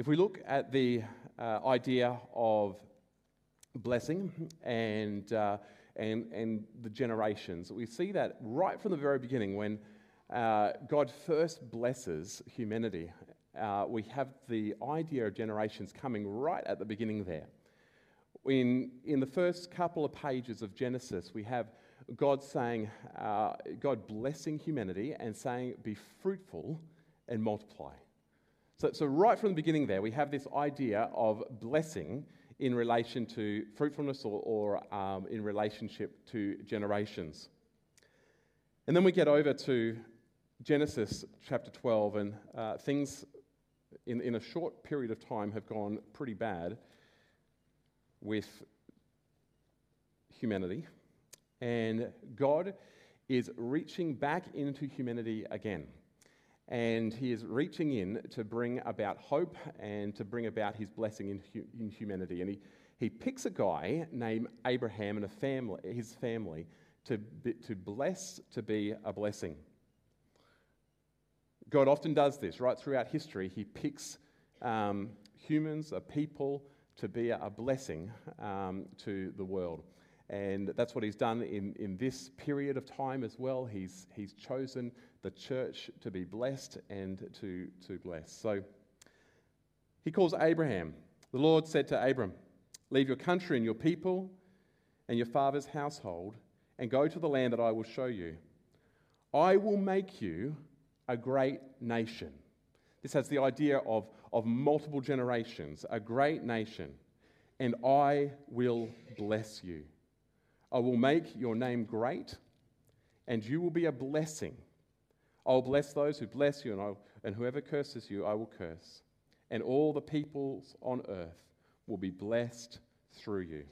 If we look at the uh, idea of blessing and, uh, and, and the generations, we see that right from the very beginning when uh, God first blesses humanity. Uh, we have the idea of generations coming right at the beginning there. In, in the first couple of pages of Genesis, we have God saying, uh, God blessing humanity and saying, be fruitful and multiply. So, so, right from the beginning, there, we have this idea of blessing in relation to fruitfulness or, or um, in relationship to generations. And then we get over to Genesis chapter 12, and uh, things in, in a short period of time have gone pretty bad with humanity. And God is reaching back into humanity again. And he is reaching in to bring about hope and to bring about his blessing in, in humanity. And he, he picks a guy named Abraham and a family, his family to, be, to bless, to be a blessing. God often does this right throughout history. He picks um, humans, a people, to be a blessing um, to the world. And that's what he's done in, in this period of time as well. He's, he's chosen the church to be blessed and to, to bless. So he calls Abraham. The Lord said to Abram, Leave your country and your people and your father's household and go to the land that I will show you. I will make you a great nation. This has the idea of, of multiple generations, a great nation. And I will bless you. I will make your name great, and you will be a blessing. I will bless those who bless you, and, I, and whoever curses you, I will curse. And all the peoples on earth will be blessed through you.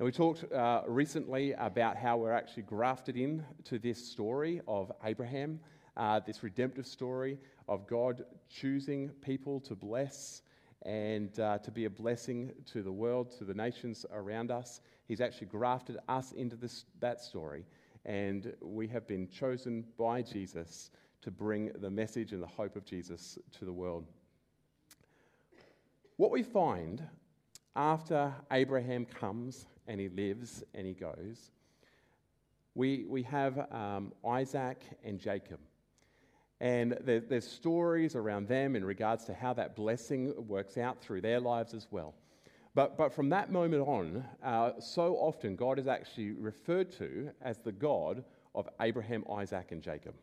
Now, we talked uh, recently about how we're actually grafted in to this story of Abraham, uh, this redemptive story of God choosing people to bless and uh, to be a blessing to the world, to the nations around us. He's actually grafted us into this, that story, and we have been chosen by Jesus to bring the message and the hope of Jesus to the world. What we find after Abraham comes and he lives and he goes, we, we have um, Isaac and Jacob. And there, there's stories around them in regards to how that blessing works out through their lives as well. But, but from that moment on, uh, so often God is actually referred to as the God of Abraham, Isaac, and Jacob.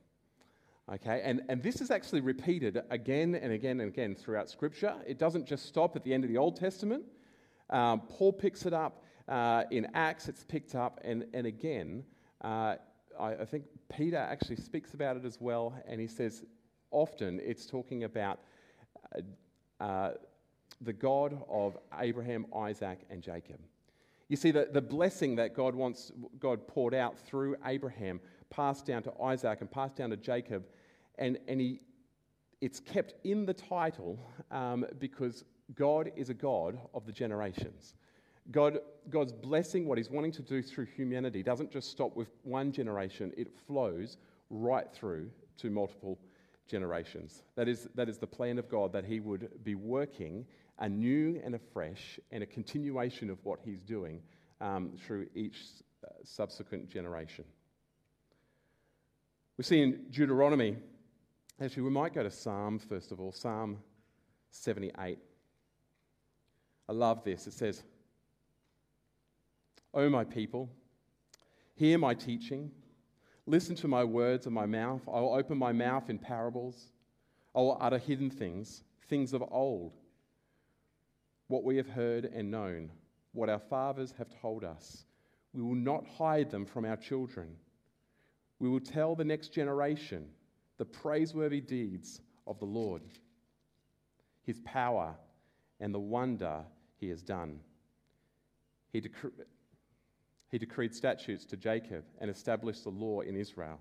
Okay, and, and this is actually repeated again and again and again throughout Scripture. It doesn't just stop at the end of the Old Testament. Um, Paul picks it up uh, in Acts, it's picked up, and, and again, uh, I, I think Peter actually speaks about it as well, and he says often it's talking about uh, uh, the God of Abraham, Isaac, and Jacob. You see, the, the blessing that God wants, God poured out through Abraham, passed down to Isaac and passed down to Jacob, and, and he, it's kept in the title um, because God is a God of the generations. God, God's blessing, what He's wanting to do through humanity, doesn't just stop with one generation, it flows right through to multiple generations. That is, that is the plan of God, that He would be working anew and afresh and a continuation of what He's doing um, through each uh, subsequent generation. We see in Deuteronomy, actually, we might go to Psalm first of all, Psalm 78. I love this. It says, O my people, hear my teaching. Listen to my words of my mouth. I will open my mouth in parables. I will utter hidden things, things of old, what we have heard and known, what our fathers have told us. We will not hide them from our children. We will tell the next generation the praiseworthy deeds of the Lord, his power, and the wonder he has done. He decreed he decreed statutes to Jacob and established the law in Israel,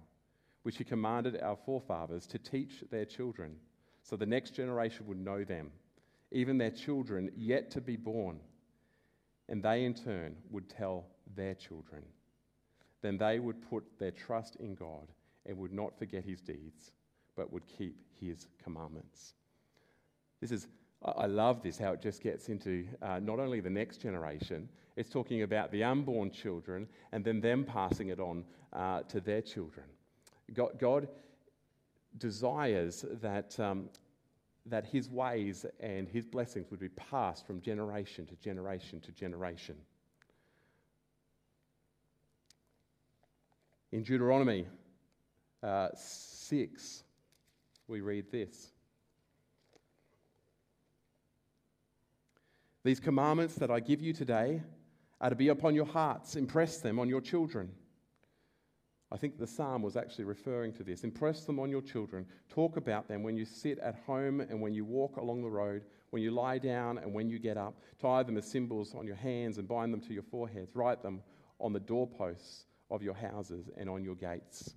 which he commanded our forefathers to teach their children, so the next generation would know them, even their children yet to be born. And they in turn would tell their children. Then they would put their trust in God and would not forget his deeds, but would keep his commandments. This is I, love this, how it just gets into uh, not only the next generation, it's talking about the unborn children and then them passing it on uh, to their children. God, God desires that, um, that his ways and his blessings would be passed from generation to generation to generation. In Deuteronomy uh, 6, we read this. These commandments that I give you today are to be upon your hearts. Impress them on your children. I think the psalm was actually referring to this. Impress them on your children. Talk about them when you sit at home and when you walk along the road, when you lie down and when you get up. Tie them as symbols on your hands and bind them to your foreheads. Write them on the doorposts of your houses and on your gates.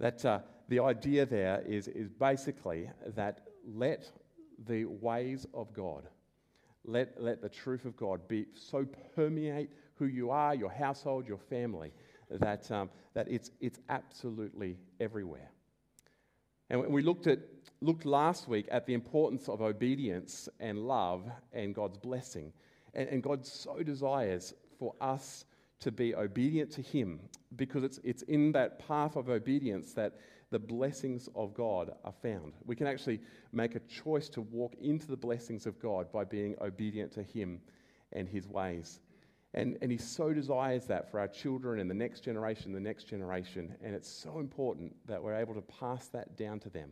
That uh, the idea there is, is basically that let the ways of God, let, let the truth of God be so permeate who you are, your household, your family, that, um, that it's, it's absolutely everywhere. And we looked, at, looked last week at the importance of obedience and love and God's blessing. And, and God so desires for us to be obedient to Him because it's, it's in that path of obedience that the blessings of God are found. We can actually make a choice to walk into the blessings of God by being obedient to Him and His ways. And, and he so desires that for our children and the next generation, the next generation. And it's so important that we're able to pass that down to them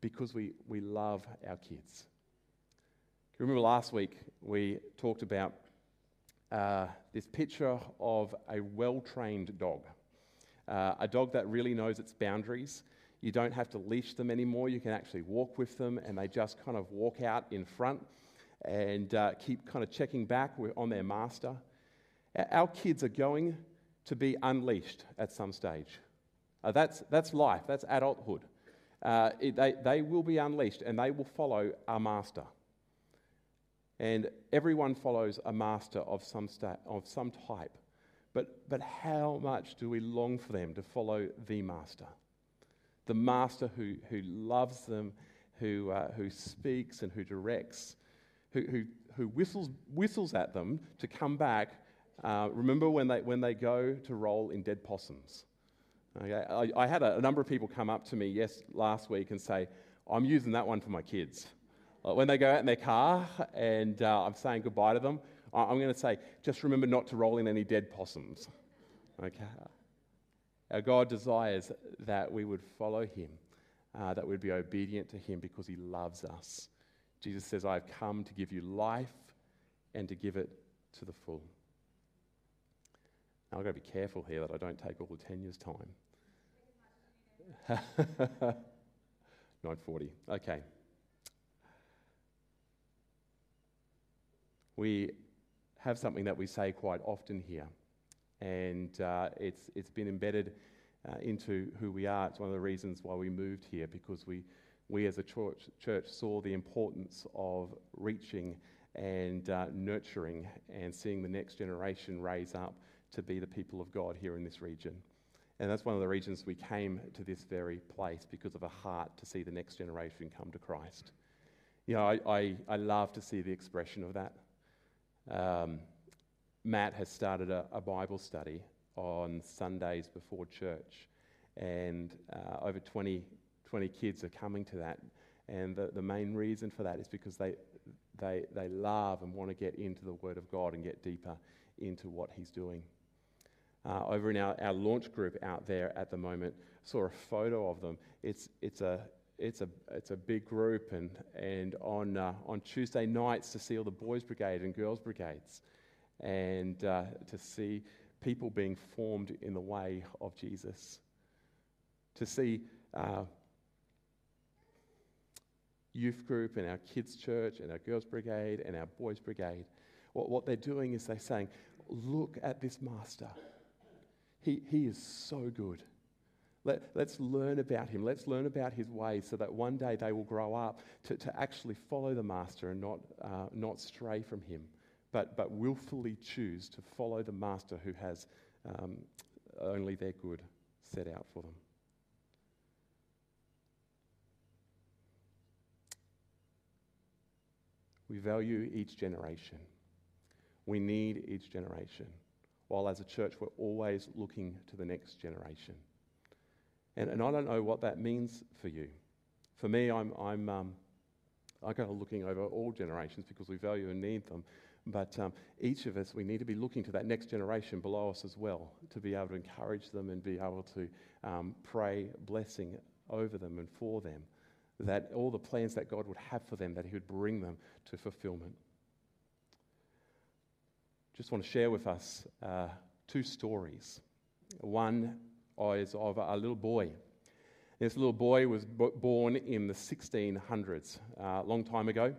because we, we love our kids. Remember last week we talked about uh, this picture of a well trained dog, uh, a dog that really knows its boundaries. You don't have to leash them anymore. You can actually walk with them, and they just kind of walk out in front and uh, keep kind of checking back on their master. Our kids are going to be unleashed at some stage. Uh, that's, that's life, that's adulthood. Uh, it, they, they will be unleashed and they will follow a master. And everyone follows a master of some, sta- of some type. But, but how much do we long for them to follow the master? The master who, who loves them, who, uh, who speaks and who directs, who, who, who whistles, whistles at them to come back uh, remember when they, when they go to roll in dead possums? Okay? I, I had a, a, number of people come up to me yes, last week and say, I'm using that one for my kids. Like when they go out in their car and uh, I'm saying goodbye to them, I'm going to say, just remember not to roll in any dead possums. Okay? Our God desires that we would follow Him, uh, that we'd be obedient to Him because He loves us. Jesus says, I have come to give you life and to give it to the full. Now, I've got to be careful here that I don't take all the Tanya's time. 940. Okay. We have something that we say quite often here, and uh, it's, it's been embedded uh, into who we are. It's one of the reasons why we moved here, because we, we as a church, church saw the importance of reaching and uh, nurturing and seeing the next generation raise up to be the people of God here in this region. And that's one of the reasons we came to this very place because of a heart to see the next generation come to Christ. You know, I, I, I love to see the expression of that. Um, Matt has started a, a, Bible study on Sundays before church, and uh, over 20, 20 kids are coming to that. And the, the main reason for that is because they, they, they love and want to get into the Word of God and get deeper into what He's doing uh, over in our, our launch group out there at the moment. Saw a photo of them. It's, it's, a, it's, a, it's a big group, and, and on, uh, on Tuesday nights to see all the boys' brigade and girls' brigades, and uh, to see people being formed in the way of Jesus. To see uh, youth group and our kids' church and our girls' brigade and our boys' brigade. What, what they're doing is they're saying, Look at this master. He, he is so good. Let, let's learn about him. Let's learn about his ways so that one day they will grow up to, to actually follow the master and not, uh, not stray from him, but, but willfully choose to follow the master who has um, only their good set out for them. We value each generation. We need each generation. While as a church, we're always looking to the next generation. And, and I don't know what that means for you. For me, I'm, I'm, um, I go looking over all generations because we value and need them. But um, each of us, we need to be looking to that next generation below us as well to be able to encourage them and be able to um, pray blessing over them and for them. That all the plans that God would have for them, that He would bring them to fulfillment. Just want to share with us uh, two stories. One is of a little boy. This little boy was b- born in the 1600s, a uh, long time ago.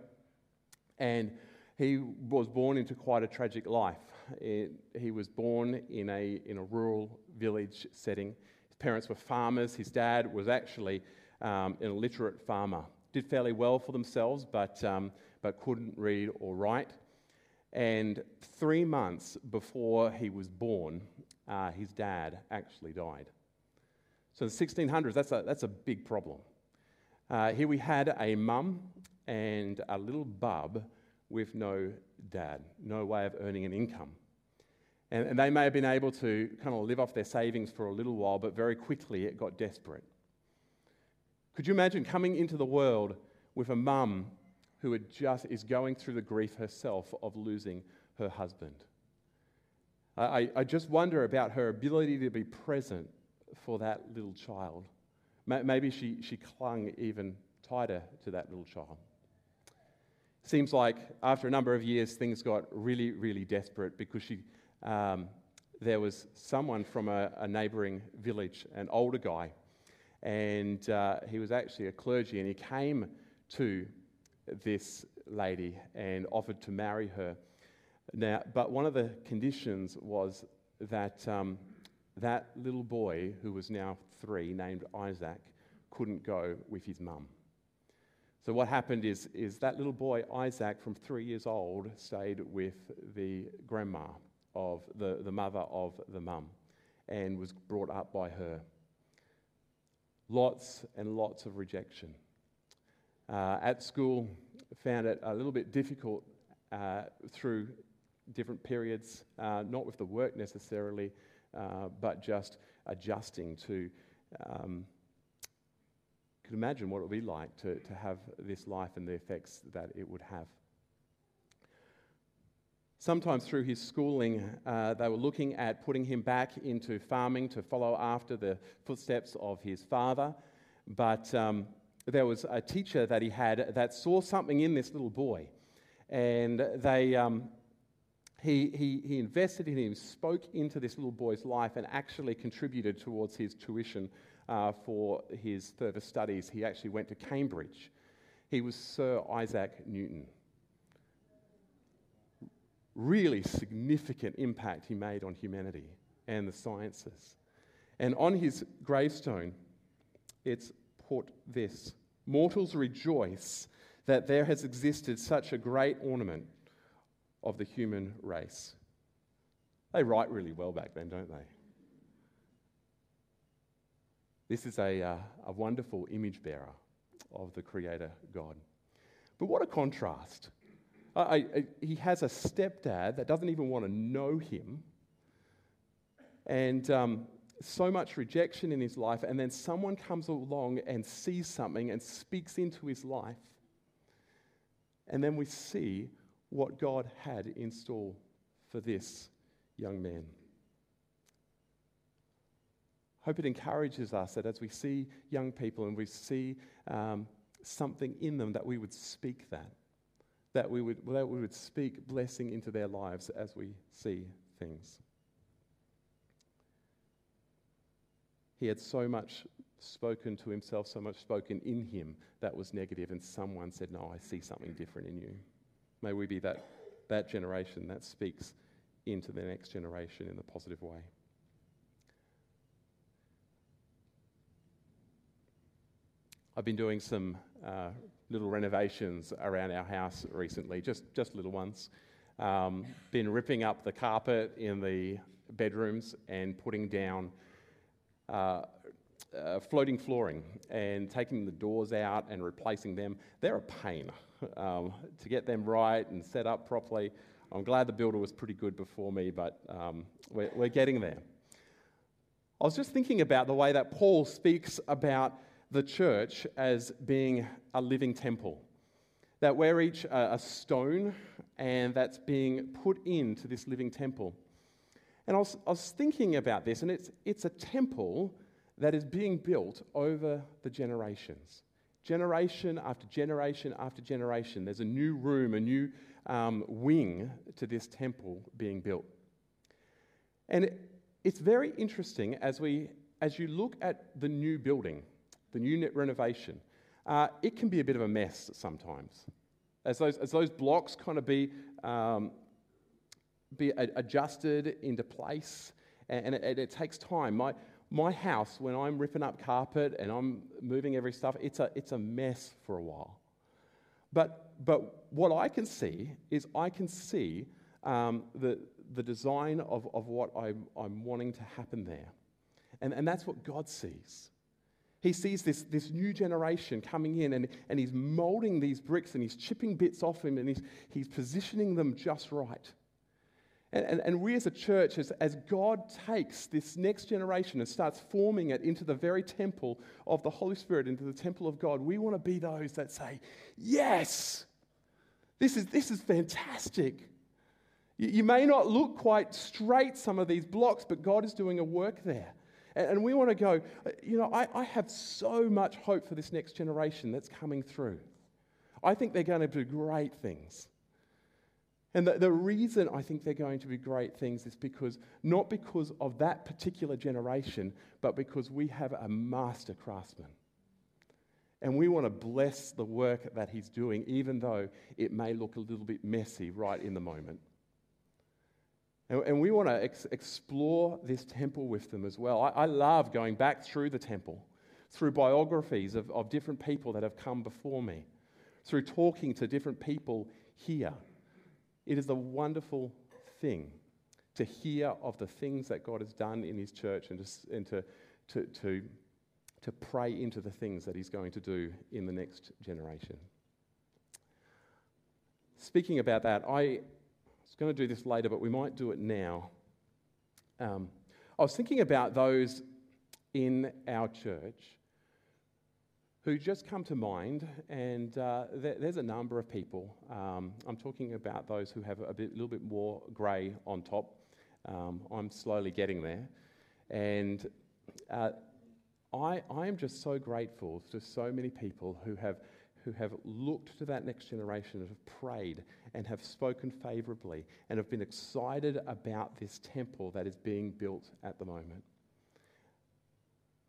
And he was born into quite a tragic life. It, he was born in a, in a rural village setting. His parents were farmers. His dad was actually um, an illiterate farmer. Did fairly well for themselves, but, um, but couldn't read or write. And three months before he was born, uh, his dad actually died. So in the 1600s, that's a, that's a big problem. Uh, here we had a mum and a little bub with no dad, no way of earning an income. And, and, they may have been able to kind of live off their savings for a little while, but very quickly it got desperate. Could you imagine coming into the world with a mum who had just, is going through the grief herself of losing her husband? I, I just wonder about her ability to be present for that little child. Maybe she, she clung even tighter to that little child. Seems like after a number of years, things got really, really desperate because she, um, there was someone from a, a neighbouring village, an older guy, and uh, he was actually a clergy, and he came to this lady and offered to marry her. Now, but one of the conditions was that um, that little boy, who was now three, named Isaac, couldn't go with his mum. So, what happened is, is that little boy, Isaac, from three years old, stayed with the grandma of the, the mother of the mum and was brought up by her. Lots and lots of rejection. Uh, at school, found it a little bit difficult uh, through different periods, uh, not with the work necessarily, uh, but just adjusting to um, could imagine what it would be like to, to have this life and the effects that it would have. Sometimes through his schooling, uh, they were looking at putting him back into farming to follow after the footsteps of his father. But um, there was a teacher that he had that saw something in this little boy. And they, um, he, he, he invested in him, spoke into this little boy's life, and actually contributed towards his tuition uh, for his further studies. He actually went to Cambridge. He was Sir Isaac Newton. Really significant impact he made on humanity and the sciences. And on his gravestone, it's put this Mortals rejoice that there has existed such a great ornament of the human race. They write really well back then, don't they? This is a, uh, a wonderful image bearer of the Creator God. But what a contrast. I, I, he has a stepdad that doesn't even want to know him, and um, so much rejection in his life, and then someone comes along and sees something and speaks into his life, and then we see what God had in store for this young man hope it encourages us that as we see young people and we see um, something in them, that we would speak that, that we would, that we would speak blessing into their lives as we see things. He had so much spoken to himself, so much spoken in him that was negative, and someone said, No, I see something different in you. May we be that, that generation that speaks into the next generation in the positive way. I've been doing some uh, little renovations around our house recently, just, just little ones. Um, been ripping up the carpet in the bedrooms and putting down uh, uh, floating flooring and taking the doors out and replacing them. They're a pain. um, to get them right and set up properly. I'm glad the builder was pretty good before me, but um, we're, we're getting there. I was just thinking about the way that Paul speaks about the church as being a living temple. That we're each a, a stone and that's being put into this living temple. And I was, I was thinking about this, and it's, it's a temple that is being built over the generations. Generation after generation after generation, there's a new room, a new um, wing to this temple being built. And it, it's very interesting as, we, as you look at the new building, the new renovation, uh, it can be a bit of a mess sometimes. As those, as those blocks kind of be, um, be adjusted into place, and, it, it, takes time. My, my house, when I'm ripping up carpet and I'm moving every stuff, it's a, it's a mess for a while. But, but what I can see is I can see um, the, the design of, of what I'm, I'm wanting to happen there. And, and that's what God sees. He sees this, this new generation coming in and, and he's molding these bricks and he's chipping bits off him and he's, he's positioning them just right. And, and, and, we as a church, as, as God takes this next generation and starts forming it into the very temple of the Holy Spirit, into the temple of God, we want to be those that say, Yes, this is, this is fantastic. You, you may not look quite straight, some of these blocks, but God is doing a work there. And, and we want to go, uh, you know, I, I have so much hope for this next generation that's coming through. I think they're going to do great things. And the, the reason I think they're going to be great things is because, not because of that particular generation, but because we have a master craftsman. And we want to bless the work that he's doing, even though it may look a little bit messy right in the moment. And, and we want to ex- explore this temple with them as well. I, I, love going back through the temple, through biographies of, of different people that have come before me, through talking to different people here. It is a wonderful thing to hear of the things that God has done in His church and to, and to, to, to, to pray into the things that He's going to do in the next generation. Speaking about that, I was going to do this later, but we might do it now. Um, I was thinking about those in our church who just come to mind, and uh, th- there's a number of people. Um, I'm talking about those who have a bit, little bit more grey on top. Um, I'm slowly getting there. And uh, I, I am just so grateful to so many people who have, who have looked to that next generation and have prayed and have spoken favourably and have been excited about this temple that is being built at the moment.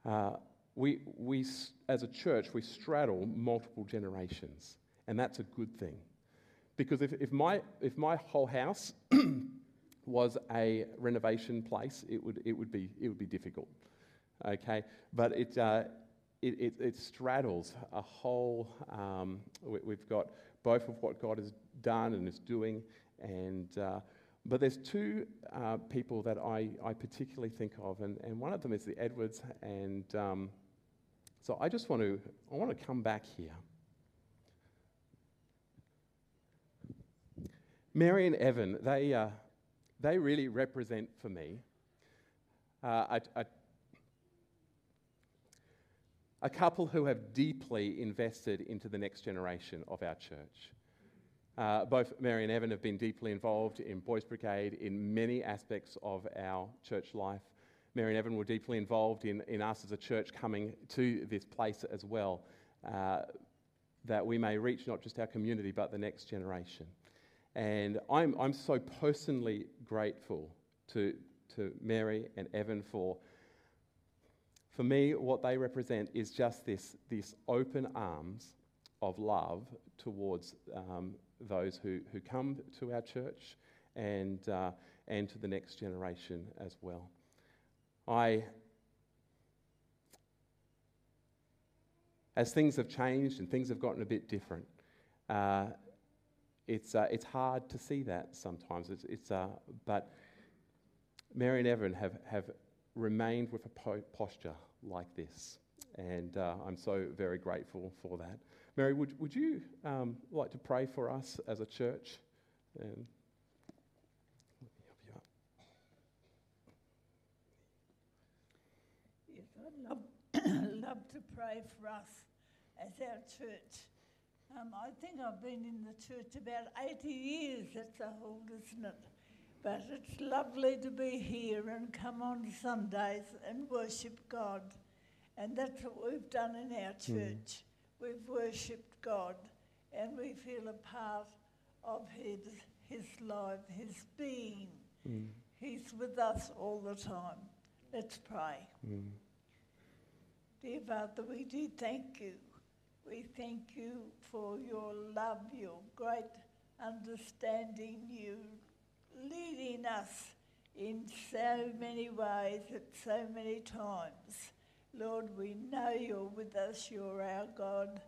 Uh, we, we, as a church, we straddle multiple generations, and that's a good thing. Because if, if, my, if my whole house was a renovation place, it would, it would, be, it would be difficult. Okay? But it, uh, it, it, it, straddles a whole, um, we, have got both of what God has done and is doing, and uh, but there's two uh, people that I, I particularly think of, and, and one of them is the Edwards, and um, so I just want to, I want to come back here. Mary and Evan, they, uh, they really represent for me uh, a, couple who have deeply invested into the next generation of our church. Uh, both Mary and Evan have been deeply involved in Boys Brigade in many aspects of our church life. Mary and Evan were deeply involved in, in us as a church coming to this place as well, uh, that we may reach not just our community but the next generation. And I'm, I'm so personally grateful to, to Mary and Evan for. For me, what they represent is just this, this open arms of love towards um, those who, who come to our church and, uh, and to the next generation as well. I, as things have changed and things have gotten a bit different, uh, it's, uh, it's hard to see that sometimes. It's, it's, uh, but Mary and Evan have, have remained with a po- posture like this, and uh, I'm so very grateful for that. Mary, would, would you um, like to pray for us as a church? And Yes, I'd love, love to pray for us as our church. Um, I think I've been in the church about 80 years, that's a hold, isn't it? But it's lovely to be here and come on Sundays and worship God. And that's what we've done in our church. We've worshipped God and we feel a part of His, his life, His being. Mm, He's with us all the time. Let's pray. mm, Dear Father, we do thank you. We thank you for your love, your great understanding, you leading us in so many ways at so many times. Lord, we know you're with us, you're our God,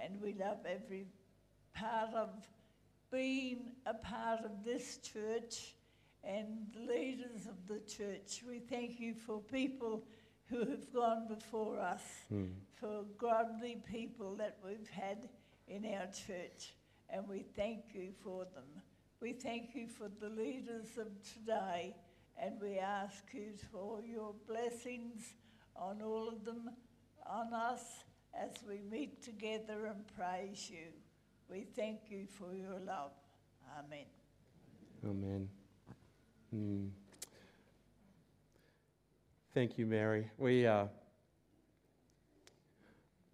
and we love every part of being a part of this church and leaders of the church. We thank you for people who have gone before us, mm. for godly people that we've had in our church, and we thank you for them. We thank you for the leaders of today, and we ask you for your blessings on all of them, on us, as we meet together and praise you. We thank you for your love. Amen. Amen. Mm. Thank you, Mary. We uh,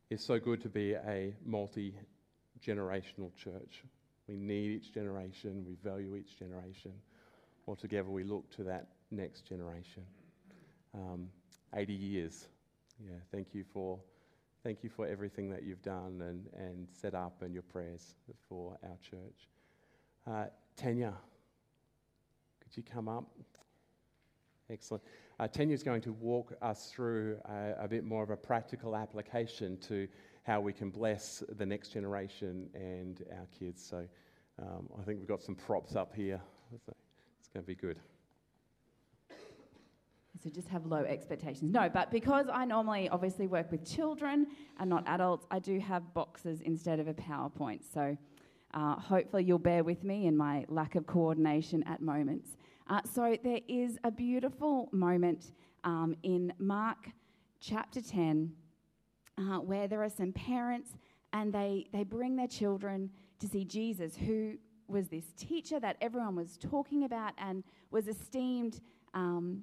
it's so good to be a multi generational church. We need each generation. We value each generation. Altogether, we look to that next generation. Um, 80 years. Yeah. Thank you for thank you for everything that you've done and, and set up and your prayers for our church. Uh, Tanya, could you come up? Excellent. Uh, is going to walk us through a, a bit more of a practical application to how we can bless the next generation and our kids. So um, I think we've got some props up here. So it's going to be good. So just have low expectations. No, but because I normally obviously work with children and not adults, I do have boxes instead of a PowerPoint. So uh, hopefully you'll bear with me in my lack of coordination at moments. Uh, so there is a beautiful moment um, in Mark chapter 10 uh, where there are some parents and they, they bring their children to see Jesus, who was this teacher that everyone was talking about and was esteemed um,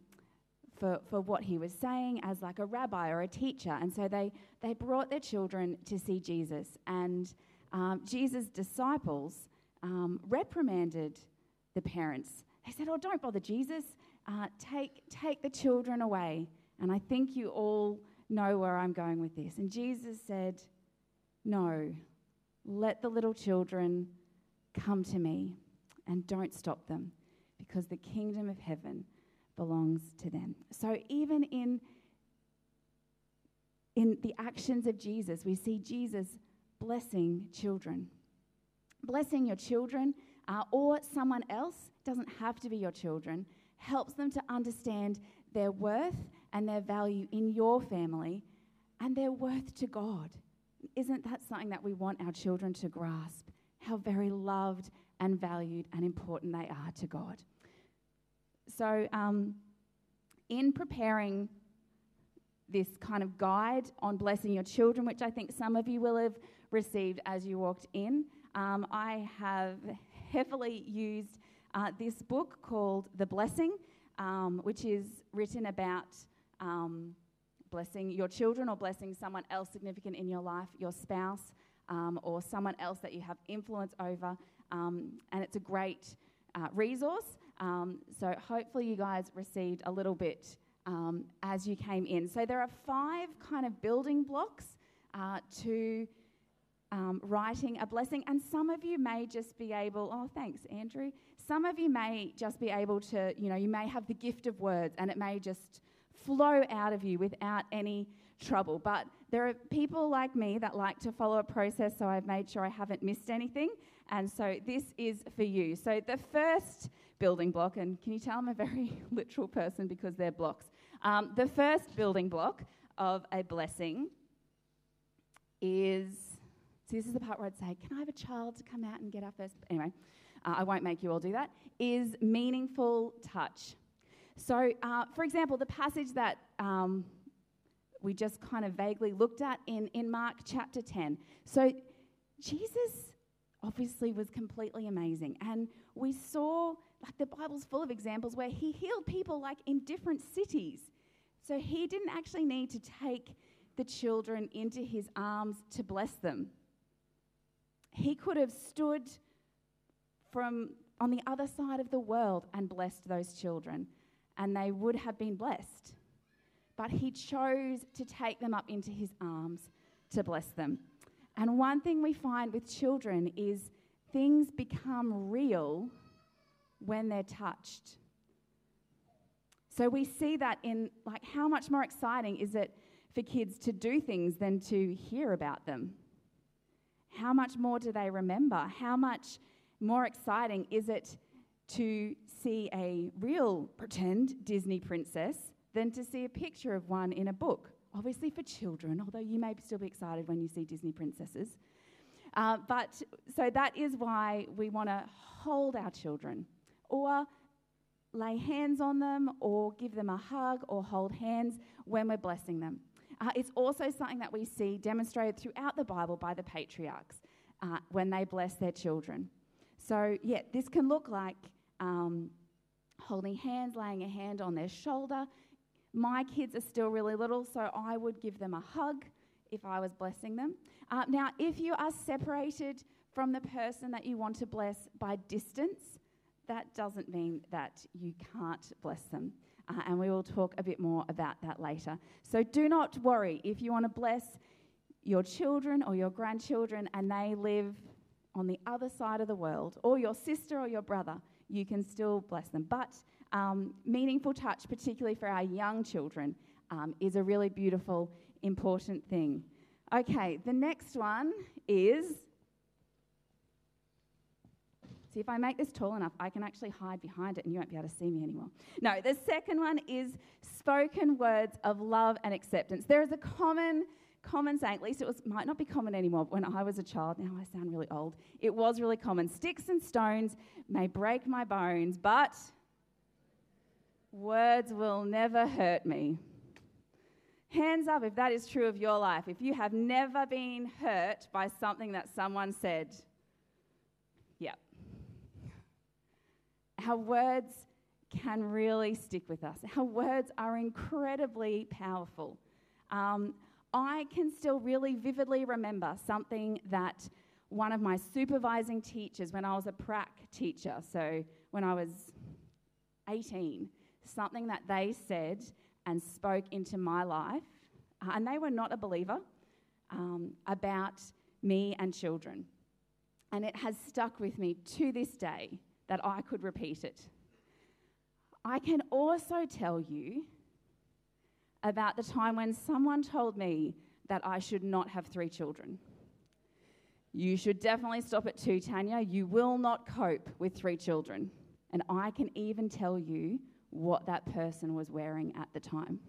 for, for what he was saying as like a rabbi or a teacher. And so they, they brought their children to see Jesus. And um, Jesus' disciples um, reprimanded the parents. They said, Oh, don't bother Jesus. Uh, take, take the children away. And I think you all know where I'm going with this. And Jesus said, No, let the little children come to me and don't stop them because the kingdom of heaven belongs to them. So even in in the actions of Jesus, we see Jesus blessing children. Blessing your children uh, or someone else doesn't have to be your children, helps them to understand their worth and their value in your family and their worth to God. Isn't that something that we want our children to grasp? How very loved and valued and important they are to God. So, um, in preparing this kind of guide on blessing your children, which I think some of you will have received as you walked in, um, I have heavily used uh, this book called The Blessing, um, which is written about um, blessing your children or blessing someone else significant in your life, your spouse, um, or someone else that you have influence over. Um, and it's a great uh, resource. Um, so hopefully you guys received a little bit um, as you came in. So there are five kind of building blocks uh, to um, writing a blessing, and some of you may just be able. Oh, thanks, Andrew. Some of you may just be able to, you know, you may have the gift of words, and it may just flow out of you without any trouble. But there are people like me that like to follow a process, so I've made sure I haven't missed anything. And so this is for you. So the first building block, and can you tell I'm a very literal person because they're blocks? Um, the first building block of a blessing is So this is the part where I'd say, Can I have a child to come out and get our first? Anyway, uh, I won't make you all do that. Is meaningful touch. So, uh, for example, the passage that um, we just kind of vaguely looked at in, in Mark chapter 10. So, Jesus obviously was completely amazing. And we saw, like, the Bible's full of examples where he healed people, like, in different cities. So, he didn't actually need to take the children into his arms to bless them. He could have stood from on the other side of the world and blessed those children and they would have been blessed. But he chose to take them up into his arms to bless them. And one thing we find with children is things become real when they're touched. So we see that in like how much more exciting is it for kids to do things than to hear about them? How much more do they remember? How much more exciting is it to see a real pretend Disney princess than to see a picture of one in a book. Obviously, for children, although you may still be excited when you see Disney princesses. Uh, but so that is why we want to hold our children or lay hands on them or give them a hug or hold hands when we're blessing them. Uh, it's also something that we see demonstrated throughout the Bible by the patriarchs uh, when they bless their children. So, yeah, this can look like um, holding hands, laying a hand on their shoulder. My kids are still really little, so I would give them a hug if I was blessing them. Uh, now, if you are separated from the person that you want to bless by distance, that doesn't mean that you can't bless them. Uh, and we will talk a bit more about that later. So do not worry if you want to bless your children or your grandchildren and they live on the other side of the world, or your sister or your brother you can still bless them. But um, meaningful touch, particularly for our young children, um, is a really beautiful, important thing. Okay, the next one is. See, if I make this tall enough, I can actually hide behind it and you won't be able to see me anymore. No, the second one is spoken words of love and acceptance. There is a common common saying, at least it was, might not be common anymore. When I was a child, now I sound really old, it was really common. Sticks and stones may break my bones, but words will never hurt me. Hands up if that is true of your life. If you have never been hurt by something that someone said, Our words can really stick with us. Our words are incredibly powerful. Um, I can still really vividly remember something that one of my supervising teachers, when I was a prac teacher, so when I was 18, something that they said and spoke into my life, uh, and they were not a believer, um, about me and children. And it has stuck with me to this day that I could repeat it. I can also tell you about the time when someone told me that I should not have three children. You should definitely stop at two, Tanya. You will not cope with three children. And I can even tell you what that person was wearing at the time.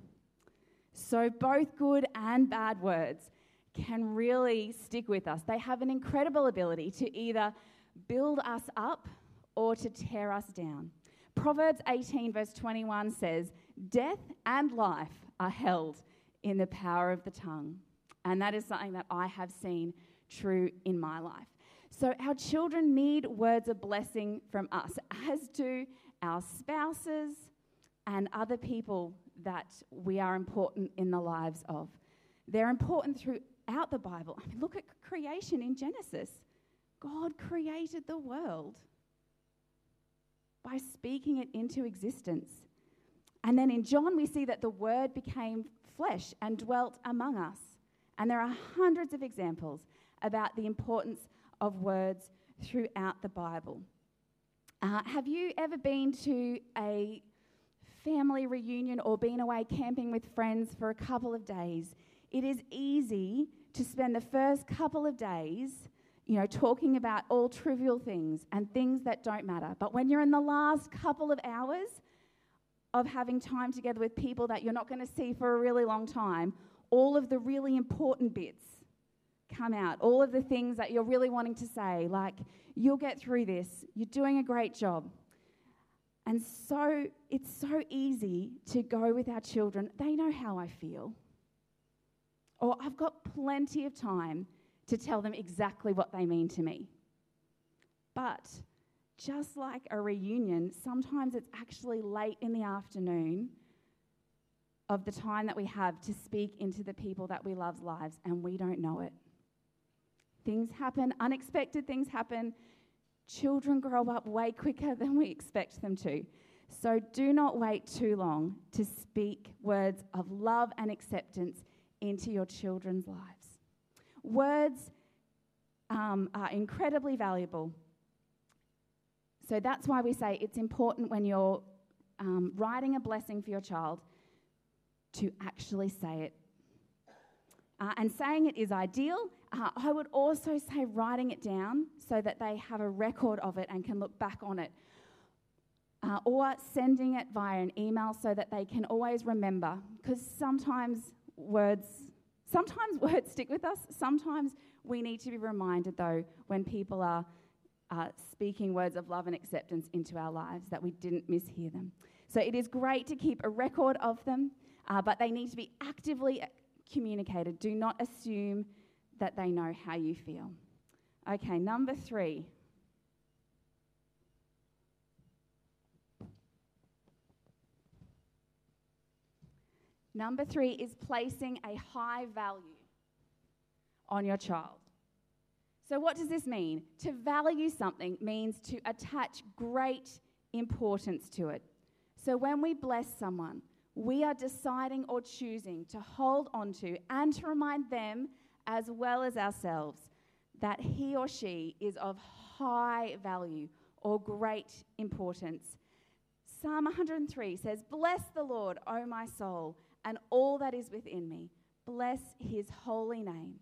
So, both good and bad words can really stick with us. They have an incredible ability to either build us up or to tear us down. Proverbs 18, verse 21 says, Death and life are held in the power of the tongue. And that is something that I have seen true in my life. So, our children need words of blessing from us, as do our spouses and other people that we are important in the lives of. They're important throughout the Bible. I mean, look at creation in Genesis. God created the world by speaking it into existence. And then in John, we see that the Word became flesh and dwelt among us. And there are hundreds of examples about the importance of words throughout the Bible. Uh, have you ever been to a family reunion or been away camping with friends for a couple of days? It is easy to spend the first couple of days, you know, talking about all trivial things and things that don't matter. But when you're in the last couple of hours, of having time together with people that you're not going to see for a really long time, all of the really important bits come out. All of the things that you're really wanting to say, like, you'll get through this, you're doing a great job. And so it's so easy to go with our children. They know how I feel. Or I've got plenty of time to tell them exactly what they mean to me. But just like a reunion, sometimes it's actually late in the afternoon of the time that we have to speak into the people that we love's lives, and we don't know it. Things happen, unexpected things happen. Children grow up way quicker than we expect them to. So do not wait too long to speak words of love and acceptance into your children's lives. Words um, are incredibly valuable. So that's why we say it's important when you're um, writing a blessing for your child to actually say it. Uh, and saying it is ideal. Uh, I would also say writing it down so that they have a record of it and can look back on it. Uh, or sending it via an email so that they can always remember. Because sometimes words, sometimes words stick with us. Sometimes we need to be reminded, though, when people are uh, speaking words of love and acceptance into our lives, that we didn't mishear them. So it is great to keep a record of them, uh, but they need to be actively communicated. Do not assume that they know how you feel. Okay, number three. Number three is placing a high value on your child. So, what does this mean? To value something means to attach great importance to it. So, when we bless someone, we are deciding or choosing to hold on to and to remind them, as well as ourselves, that he or she is of high value or great importance. Psalm 103 says, Bless the Lord, O my soul, and all that is within me. Bless his holy name.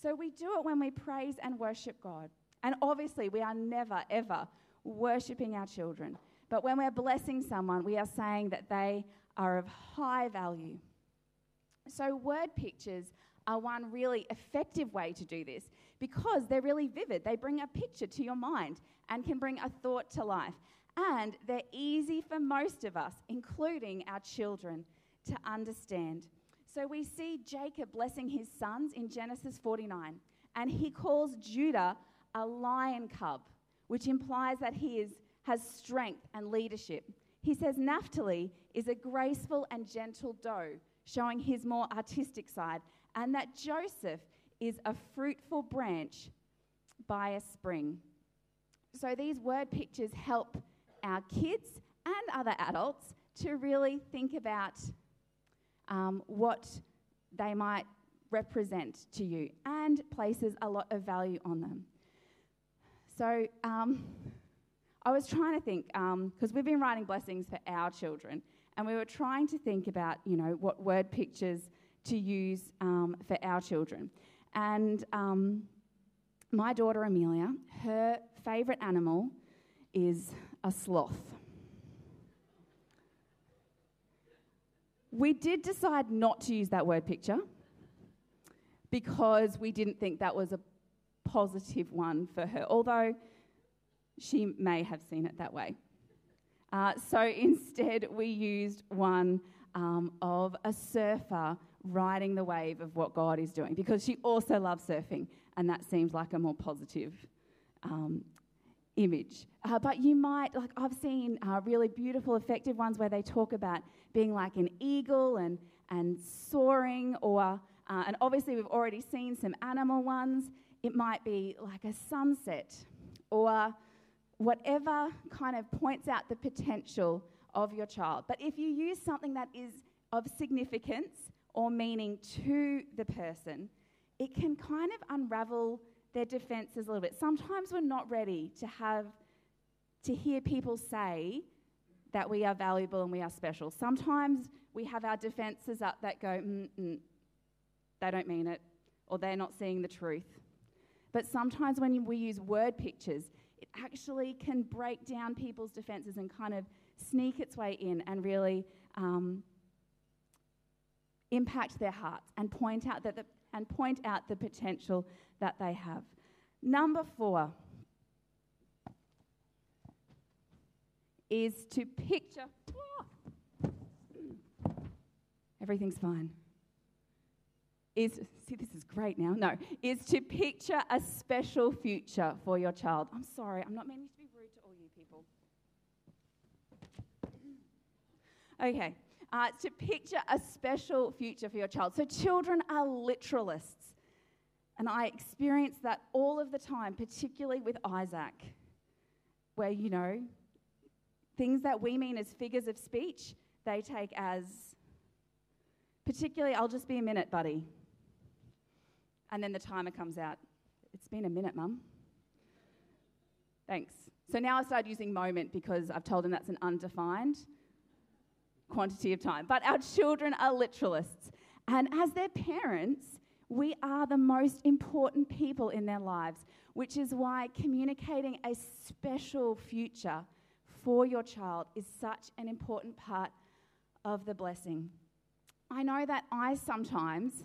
So we do it when we praise and worship God. And obviously, we are never, ever worshiping our children. But when we're blessing someone, we are saying that they are of high value. So, word pictures are one really effective way to do this because they're really vivid. They bring a picture to your mind and can bring a thought to life. And they're easy for most of us, including our children, to understand. So we see Jacob blessing his sons in Genesis 49, and he calls Judah a lion cub, which implies that he is, has strength and leadership. He says Naphtali is a graceful and gentle doe, showing his more artistic side, and that Joseph is a fruitful branch by a spring. So these word pictures help our kids and other adults to really think about um, what they might represent to you and places a lot of value on them. So um, I was trying to think, because um, we've been writing blessings for our children, and we were trying to think about, you know, what word pictures to use um, for our children. And um, my daughter Amelia, her favourite animal is a sloth. We did decide not to use that word picture because we didn't think that was a positive one for her, although she may have seen it that way. Uh, so instead, we used one um, of a surfer riding the wave of what God is doing because she also loves surfing, and that seems like a more positive um, image. Uh, but you might, like, I've seen uh, really beautiful, effective ones where they talk about being like an eagle and, and soaring, or, uh, and obviously we've already seen some animal ones. It might be like a sunset, or whatever kind of points out the potential of your child. But if you use something that is of significance or meaning to the person, it can kind of unravel their defenses a little bit. Sometimes we're not ready to have to hear people say that we are valuable and we are special. Sometimes we have our defenses up that go, Mm-mm, they don't mean it, or they're not seeing the truth. But sometimes when we use word pictures, it actually can break down people's defenses and kind of sneak its way in and really um, impact their hearts and point out that the, and point out the potential that they have. Number four is to picture. Everything's fine. Is, see, this is great now. No, is to picture a special future for your child. I'm sorry, I'm not meaning to be rude to all you people. Okay, uh, to picture a special future for your child. So, children are literalists. And I experience that all of the time, particularly with Isaac, where, you know, things that we mean as figures of speech, they take as, particularly, I'll just be a minute, buddy. And then the timer comes out. It's been a minute, mum. Thanks. So now I started using moment because I've told him that's an undefined quantity of time. But our children are literalists. And as their parents, we are the most important people in their lives, which is why communicating a special future for your child is such an important part of the blessing. I know that I sometimes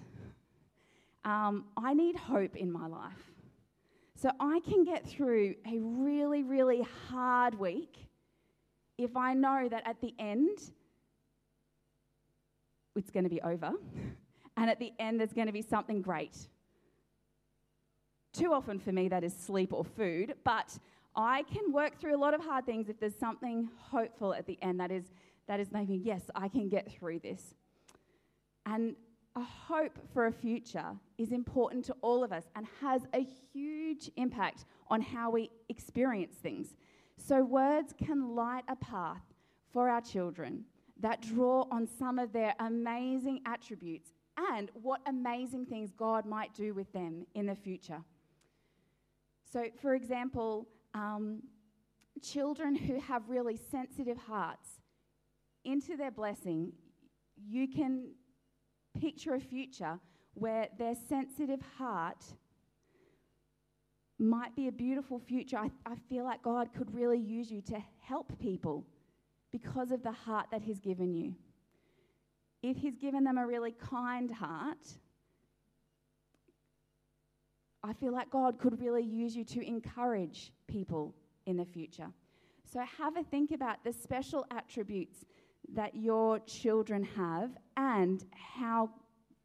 um, I need hope in my life. So I can get through a really, really hard week if I know that at the end it's going to be over, and at the end there's going to be something great. Too often for me, that is sleep or food, but I can work through a lot of hard things if there's something hopeful at the end that is, that is maybe, yes, I can get through this. And a hope for a future is important to all of us and has a huge impact on how we experience things. So, words can light a path for our children that draw on some of their amazing attributes and what amazing things God might do with them in the future. So, for example, um, children who have really sensitive hearts, into their blessing, you can picture a future where their sensitive heart might be a beautiful future. I, I feel like God could really use you to help people because of the heart that He's given you. If He's given them a really kind heart, I feel like God could really use you to encourage people in the future. So have a think about the special attributes that your children have and how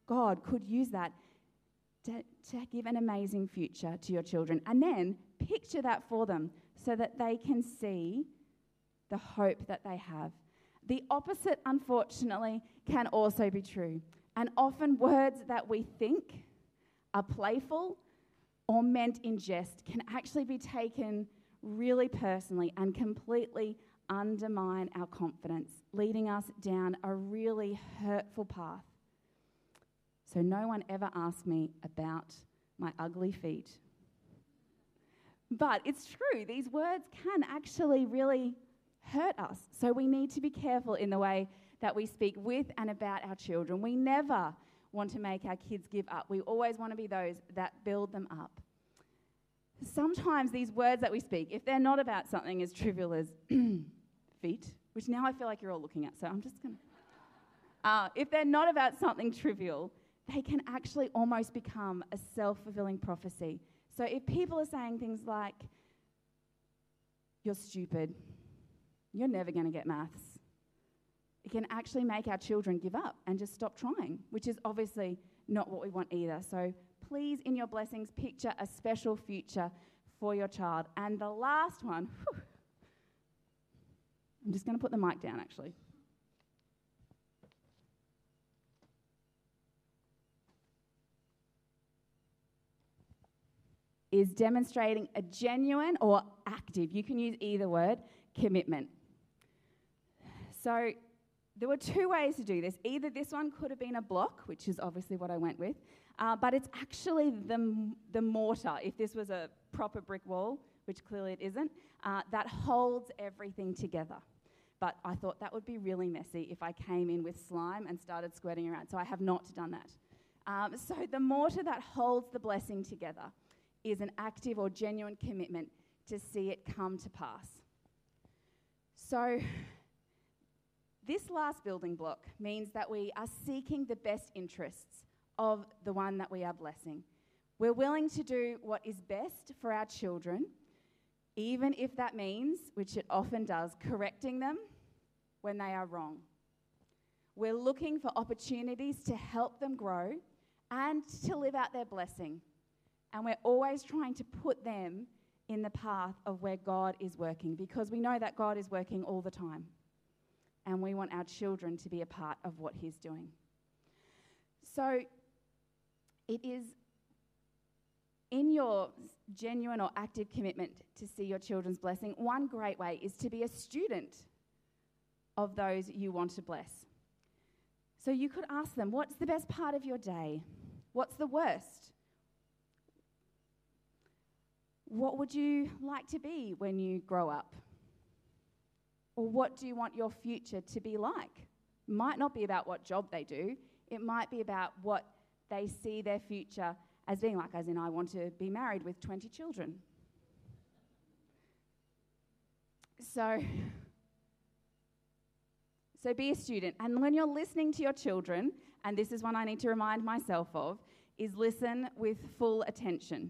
God could use that to, to give an amazing future to your children. And then picture that for them so that they can see the hope that they have. The opposite, unfortunately, can also be true. And often, words that we think are playful or meant in jest can actually be taken really personally and completely undermine our confidence, leading us down a really hurtful path. So, no one ever asked me about my ugly feet. But it's true, these words can actually really hurt us. So, we need to be careful in the way that we speak with and about our children. We never want to make our kids give up, we always want to be those that build them up sometimes these words that we speak, if they're not about something as trivial as feet, which now I feel like you're all looking at, so I'm just going to. Uh, if they're not about something trivial, they can actually almost become a self fulfilling prophecy. So if people are saying things like, you're stupid, you're never going to get maths, it can actually make our children give up and just stop trying, which is obviously not what we want either. So please, in your blessings, picture a special future for your child. And the last one, whew, I'm just going to put the mic down actually. Is demonstrating a genuine or active, you can use either word, commitment. So there were two ways to do this. Either this one could have been a block, which is obviously what I went with, uh, but it's actually the, the mortar, if this was a proper brick wall, which clearly it isn't, uh, that holds everything together. But I thought that would be really messy if I came in with slime and started squirting around, so I have not done that. Um, so the mortar that holds the blessing together is an active or genuine commitment to see it come to pass. So this last building block means that we are seeking the best interests of the one that we are blessing. We're willing to do what is best for our children, even if that means, which it often does, correcting them when they are wrong. We're looking for opportunities to help them grow and to live out their blessing. And we're always trying to put them in the path of where God is working because we know that God is working all the time. And we want our children to be a part of what He's doing. So it is in your genuine or active commitment to see your children's blessing, one great way is to be a student of those you want to bless. So you could ask them, What's the best part of your day? What's the worst? What would you like to be when you grow up? Or what do you want your future to be like? Might not be about what job they do, it might be about what they see their future as being like, as in, I want to be married with 20 children. So, so be a student. And when you're listening to your children, and this is one I need to remind myself of, is listen with full attention.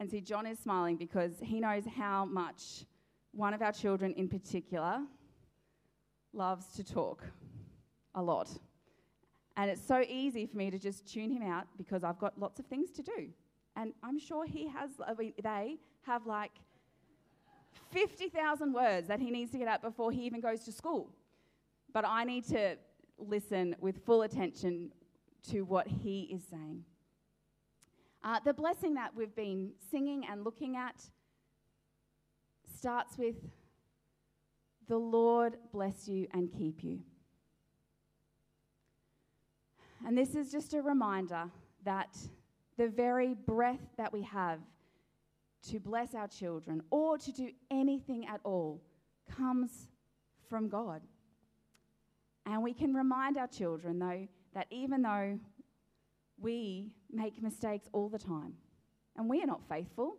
And see, John is smiling because he knows how much one of our children in particular loves to talk a lot. And it's so easy for me to just tune him out because I've got lots of things to do. And I'm sure he has, I mean, they have like 50,000 words that he needs to get out before he even goes to school. But I need to listen with full attention to what he is saying. Uh, the blessing that we've been singing and looking at starts with the Lord bless you and keep you. And this is just a reminder that the very breath that we have to bless our children or to do anything at all comes from God. And we can remind our children, though, that even though we make mistakes all the time and we are not faithful,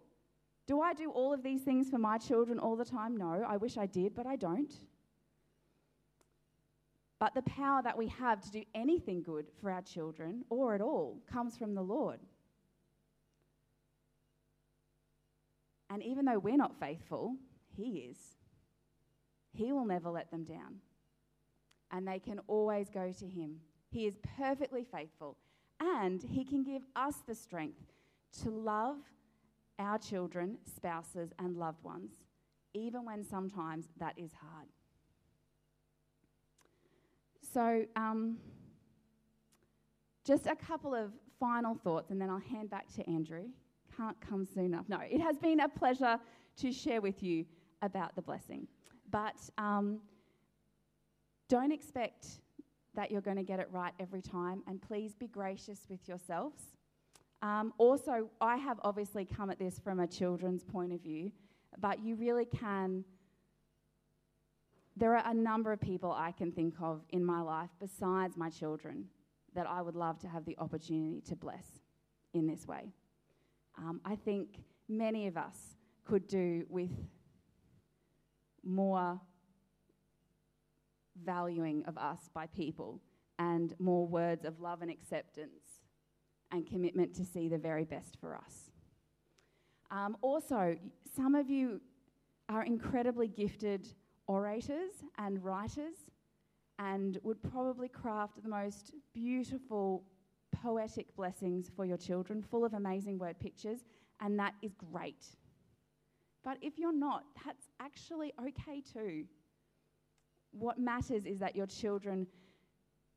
do I do all of these things for my children all the time? No, I wish I did, but I don't. But the power that we have to do anything good for our children or at all comes from the Lord. And even though we're not faithful, He is. He will never let them down. And they can always go to Him. He is perfectly faithful. And He can give us the strength to love our children, spouses, and loved ones, even when sometimes that is hard. So, um, just a couple of final thoughts, and then I'll hand back to Andrew. Can't come soon enough. No, it has been a pleasure to share with you about the blessing. But um, don't expect that you're going to get it right every time, and please be gracious with yourselves. Um, also, I have obviously come at this from a children's point of view, but you really can there are a number of people I can think of in my life besides my children that I would love to have the opportunity to bless in this way. Um, I think many of us could do with more valuing of us by people and more words of love and acceptance and commitment to see the very best for us. Um, also, some of you are incredibly gifted orators and writers and would probably craft the most beautiful poetic blessings for your children, full of amazing word pictures, and that is great. But if you're not, that's actually okay too. What matters is that your children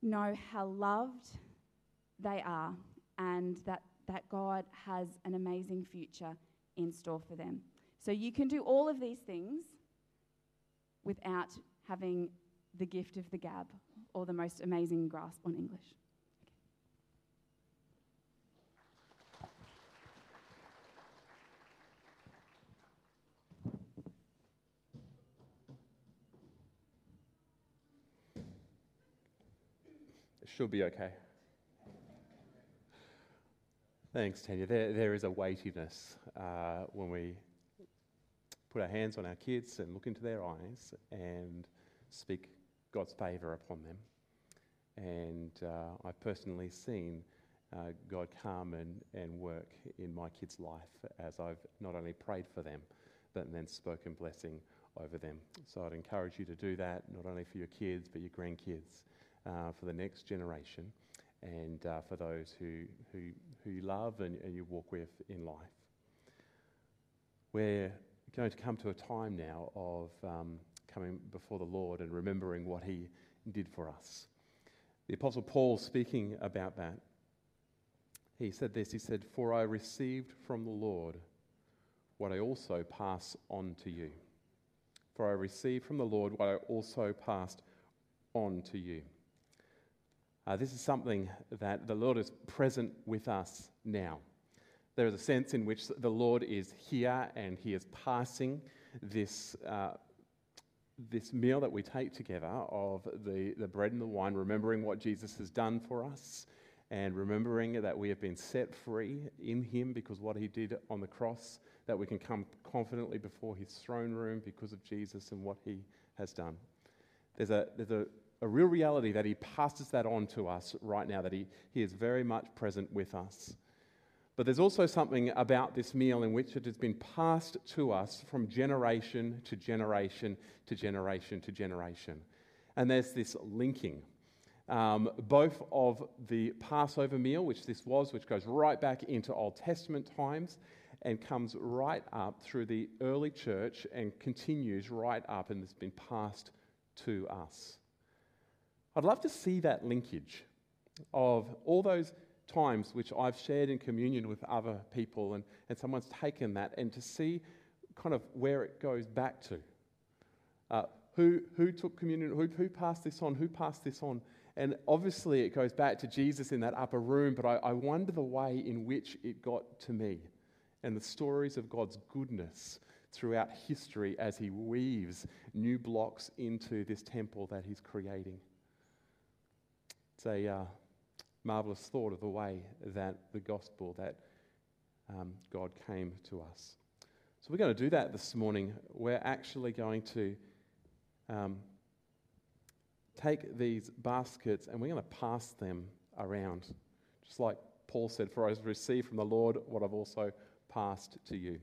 know how loved they are and that, that God has an amazing future in store for them. So you can do all of these things without having the gift of the gab or the most amazing grasp on English. It should be okay. Thanks, Tanya. There, there is a weightiness uh, when we put our hands on our kids and look into their eyes and speak God's favour upon them. And uh, I've personally seen uh, God come and, and work in my kids' life as I've not only prayed for them, but then spoken blessing over them. So I'd encourage you to do that, not only for your kids, but your grandkids, uh, for the next generation, and uh, for those who, who, who you love and, and you walk with in life. We're going to come to a time now of um, coming before the Lord and remembering what He did for us. The Apostle Paul, speaking about that, he said this He said, For I received from the Lord what I also pass on to you. For I received from the Lord what I also passed on to you. Uh, this is something that the Lord is present with us now. There is a sense in which the Lord is here and He is passing this, uh, this meal that we take together of the, the bread and the wine, remembering what Jesus has done for us and remembering that we have been set free in Him because what He did on the cross, that we can come confidently before His throne room because of Jesus and what He has done. There's a, there's a, a real reality that He passes that on to us right now, that He, he is very much present with us. But there's also something about this meal in which it has been passed to us from generation to generation to generation to generation. And there's this linking um, both of the Passover meal, which this was, which goes right back into Old Testament times and comes right up through the early church and continues right up and has been passed to us. I'd love to see that linkage of all those times which I've shared in communion with other people and, and someone's taken that and to see kind of where it goes back to. Uh, who, who took communion? Who, who passed this on? Who passed this on? And obviously, it goes back to Jesus in that upper room, but I, I wonder the way in which it got to me and the stories of God's goodness throughout history as He weaves new blocks into this temple that He's creating. It's a uh, marvelous thought of the way that the gospel, that um, God came to us. So, we're going to do that this morning. We're actually going to. Um, take these baskets and we're going to pass them around. Just like Paul said, For I have received from the Lord what I've also passed to you.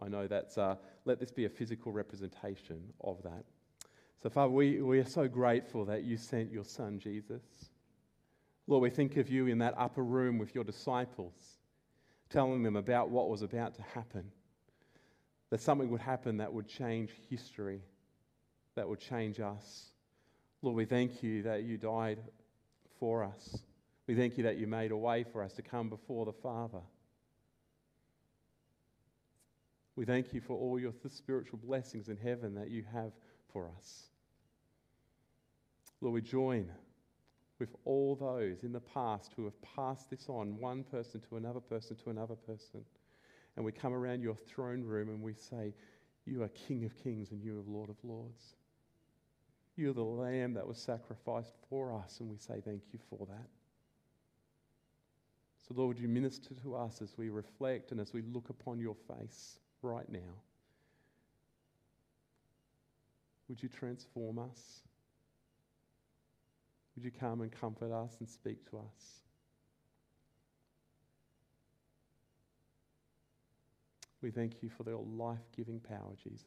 I know that's, uh, let this be a physical representation of that. So, Father, we, we are so grateful that you sent your Son, Jesus. Lord, we think of you in that upper room with your disciples, telling them about what was about to happen. That something would happen that would change history, that would change us. Lord, we thank you that you died for us. We thank you that you made a way for us to come before the Father. We thank you for all your spiritual blessings in heaven that you have for us. Lord, we join with all those in the past who have passed this on, one person to another person to another person. And we come around your throne room and we say, You are King of kings and you are Lord of lords. You're the lamb that was sacrificed for us, and we say thank you for that. So, Lord, you minister to us as we reflect and as we look upon your face right now? Would you transform us? Would you come and comfort us and speak to us? We thank you for the life giving power, Jesus.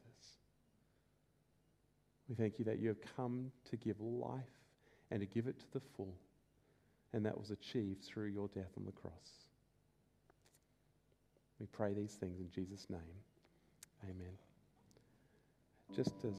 We thank you that you have come to give life and to give it to the full. And that was achieved through your death on the cross. We pray these things in Jesus' name. Amen. Just as